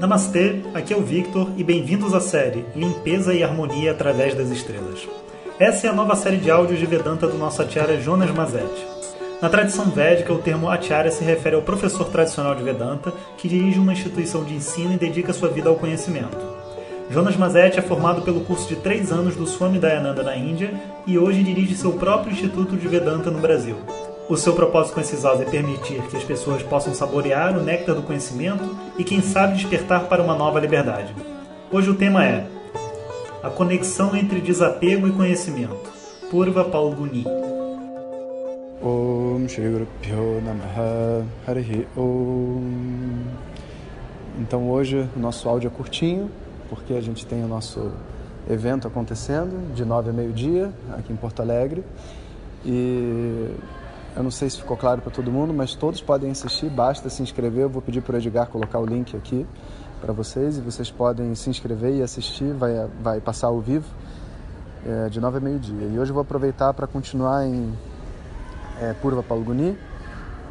Namastê, aqui é o Victor e bem-vindos à série Limpeza e Harmonia através das Estrelas. Essa é a nova série de áudios de Vedanta do nosso acharya Jonas Mazetti. Na tradição védica, o termo acharya se refere ao professor tradicional de Vedanta que dirige uma instituição de ensino e dedica sua vida ao conhecimento. Jonas Mazetti é formado pelo curso de três anos do Swami Dayananda na Índia e hoje dirige seu próprio Instituto de Vedanta no Brasil. O seu propósito com esses áudios é permitir que as pessoas possam saborear o néctar do conhecimento e, quem sabe, despertar para uma nova liberdade. Hoje o tema é a conexão entre desapego e conhecimento. Purva Palguni. Om. Então hoje o nosso áudio é curtinho, porque a gente tem o nosso evento acontecendo de nove a meio-dia aqui em Porto Alegre. E eu não sei se ficou claro para todo mundo, mas todos podem assistir, basta se inscrever. Eu vou pedir para o Edgar colocar o link aqui para vocês e vocês podem se inscrever e assistir, vai, vai passar ao vivo é, de 9 a meio-dia. E hoje eu vou aproveitar para continuar em é, Purva Palguni.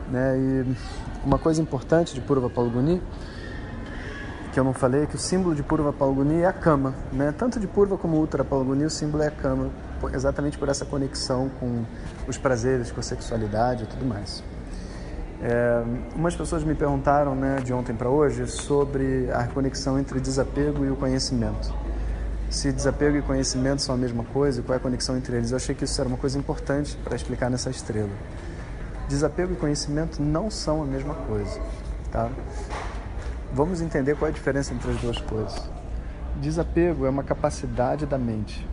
Né? E uma coisa importante de Purva Palguni que eu não falei é que o símbolo de Purva Palguni é a cama. Né? Tanto de Purva como Uttara Palguni, o símbolo é a cama exatamente por essa conexão com os prazeres, com a sexualidade e tudo mais. É, umas pessoas me perguntaram né, de ontem para hoje sobre a conexão entre desapego e o conhecimento. Se desapego e conhecimento são a mesma coisa, qual é a conexão entre eles? Eu achei que isso era uma coisa importante para explicar nessa estrela. Desapego e conhecimento não são a mesma coisa, tá? Vamos entender qual é a diferença entre as duas coisas. Desapego é uma capacidade da mente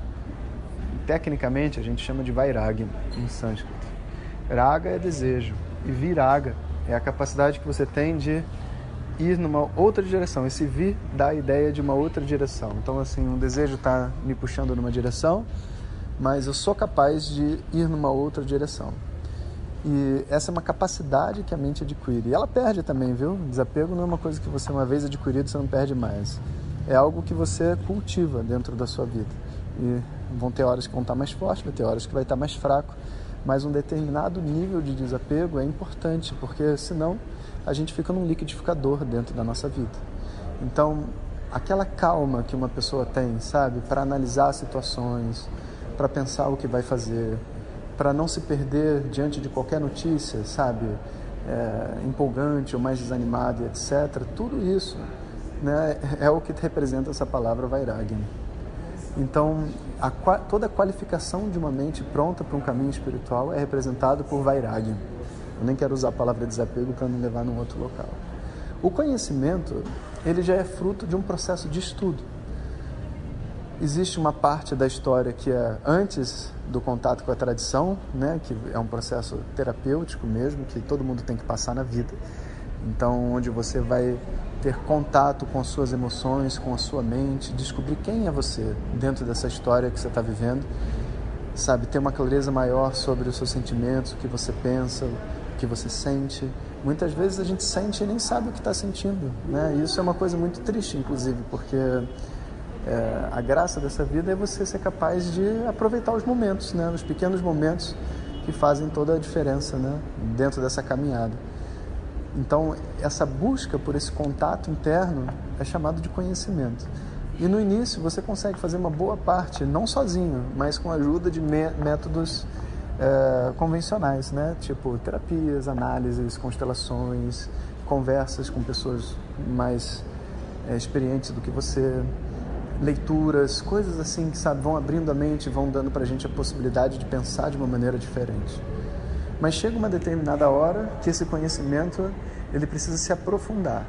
tecnicamente a gente chama de vairagya em sânscrito. Raga é desejo e viraga é a capacidade que você tem de ir numa outra direção. Esse vir dá a ideia de uma outra direção. Então, assim, um desejo está me puxando numa direção, mas eu sou capaz de ir numa outra direção. E essa é uma capacidade que a mente adquire. E ela perde também, viu? Desapego não é uma coisa que você, uma vez adquirido, você não perde mais. É algo que você cultiva dentro da sua vida. E vão ter horas que vão estar mais fortes, vai ter horas que vai estar mais fraco, mas um determinado nível de desapego é importante, porque senão a gente fica num liquidificador dentro da nossa vida. Então, aquela calma que uma pessoa tem, sabe, para analisar situações, para pensar o que vai fazer, para não se perder diante de qualquer notícia, sabe, é, empolgante ou mais desanimada, etc. Tudo isso né, é o que representa essa palavra Vairagya. Então, a, toda a qualificação de uma mente pronta para um caminho espiritual é representada por Vairagya. Eu nem quero usar a palavra desapego para não levar num outro local. O conhecimento, ele já é fruto de um processo de estudo. Existe uma parte da história que é antes do contato com a tradição, né, que é um processo terapêutico mesmo, que todo mundo tem que passar na vida. Então, onde você vai ter contato com as suas emoções, com a sua mente, descobrir quem é você dentro dessa história que você está vivendo, sabe, ter uma clareza maior sobre os seus sentimentos, o que você pensa, o que você sente. Muitas vezes a gente sente e nem sabe o que está sentindo, né? E isso é uma coisa muito triste, inclusive, porque é, a graça dessa vida é você ser capaz de aproveitar os momentos, né? Os pequenos momentos que fazem toda a diferença, né? Dentro dessa caminhada. Então, essa busca por esse contato interno é chamado de conhecimento. E no início você consegue fazer uma boa parte, não sozinho, mas com a ajuda de métodos é, convencionais, né? tipo terapias, análises, constelações, conversas com pessoas mais é, experientes do que você, leituras, coisas assim que sabe, vão abrindo a mente, vão dando para a gente a possibilidade de pensar de uma maneira diferente. Mas chega uma determinada hora que esse conhecimento ele precisa se aprofundar.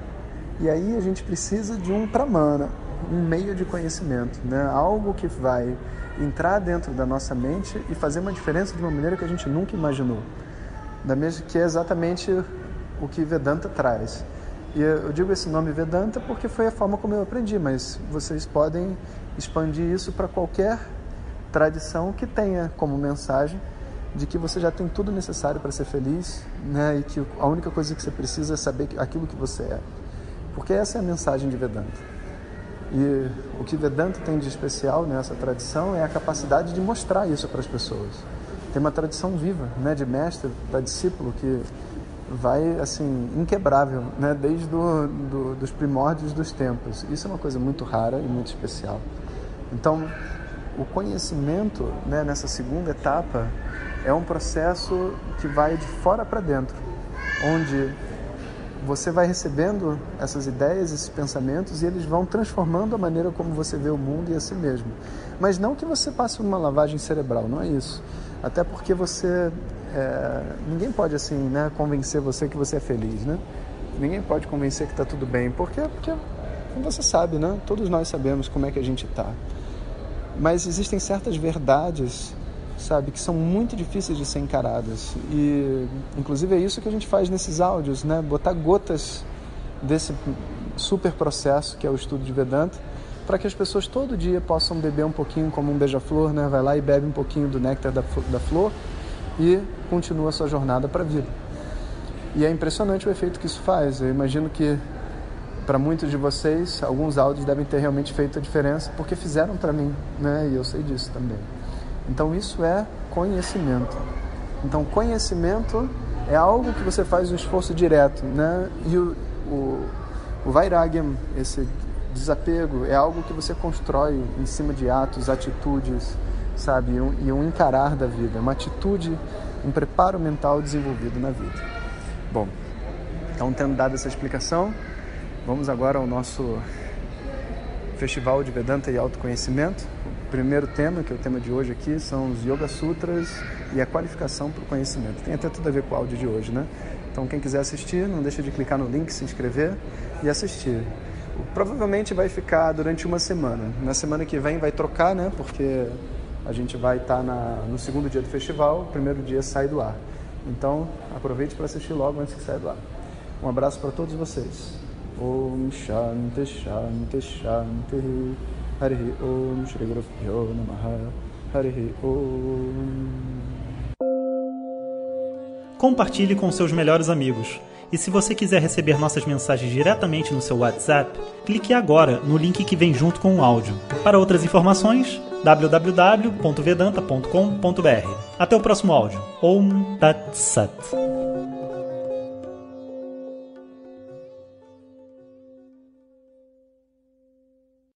E aí a gente precisa de um pramana, um meio de conhecimento, né? algo que vai entrar dentro da nossa mente e fazer uma diferença de uma maneira que a gente nunca imaginou. Da mesma que é exatamente o que Vedanta traz. E eu digo esse nome Vedanta porque foi a forma como eu aprendi, mas vocês podem expandir isso para qualquer tradição que tenha como mensagem de que você já tem tudo necessário para ser feliz, né? E que a única coisa que você precisa é saber aquilo que você é. Porque essa é a mensagem de Vedanta. E o que Vedanta tem de especial nessa tradição é a capacidade de mostrar isso para as pessoas. Tem uma tradição viva, né, de mestre para discípulo que vai assim inquebrável, né? Desde do, do, dos primórdios dos tempos. Isso é uma coisa muito rara e muito especial. Então, o conhecimento, né, nessa segunda etapa, é um processo que vai de fora para dentro, onde você vai recebendo essas ideias, esses pensamentos e eles vão transformando a maneira como você vê o mundo e a si mesmo. Mas não que você passe uma lavagem cerebral, não é isso. Até porque você é, ninguém pode assim, né, convencer você que você é feliz, né? Ninguém pode convencer que está tudo bem, porque porque você sabe, né? Todos nós sabemos como é que a gente está. Mas existem certas verdades, sabe, que são muito difíceis de ser encaradas. E inclusive é isso que a gente faz nesses áudios, né? Botar gotas desse super processo que é o estudo de Vedanta, para que as pessoas todo dia possam beber um pouquinho como um beija-flor, né? Vai lá e bebe um pouquinho do néctar da, da flor e continua a sua jornada para a vida. E é impressionante o efeito que isso faz. Eu imagino que para muitos de vocês, alguns áudios devem ter realmente feito a diferença porque fizeram para mim, né? E eu sei disso também. Então isso é conhecimento. Então conhecimento é algo que você faz um esforço direto, né? E o, o, o esse desapego, é algo que você constrói em cima de atos, atitudes, sabe? E um, e um encarar da vida, uma atitude, um preparo mental desenvolvido na vida. Bom, então tendo dado essa explicação, vamos agora ao nosso Festival de Vedanta e Autoconhecimento. Primeiro tema, que é o tema de hoje aqui, são os Yoga Sutras e a qualificação para o conhecimento. Tem até tudo a ver com o áudio de hoje, né? Então quem quiser assistir, não deixa de clicar no link, se inscrever e assistir. Provavelmente vai ficar durante uma semana. Na semana que vem vai trocar, né? Porque a gente vai estar tá no segundo dia do festival, o primeiro dia sai do ar. Então, aproveite para assistir logo antes que saia do ar. Um abraço para todos vocês. Om Shanti Shanti Shanti Om Shri Guru Namaha Hari Om Compartilhe com seus melhores amigos. E se você quiser receber nossas mensagens diretamente no seu WhatsApp, clique agora no link que vem junto com o áudio. Para outras informações, www.vedanta.com.br. Até o próximo áudio. Om Tat Sat.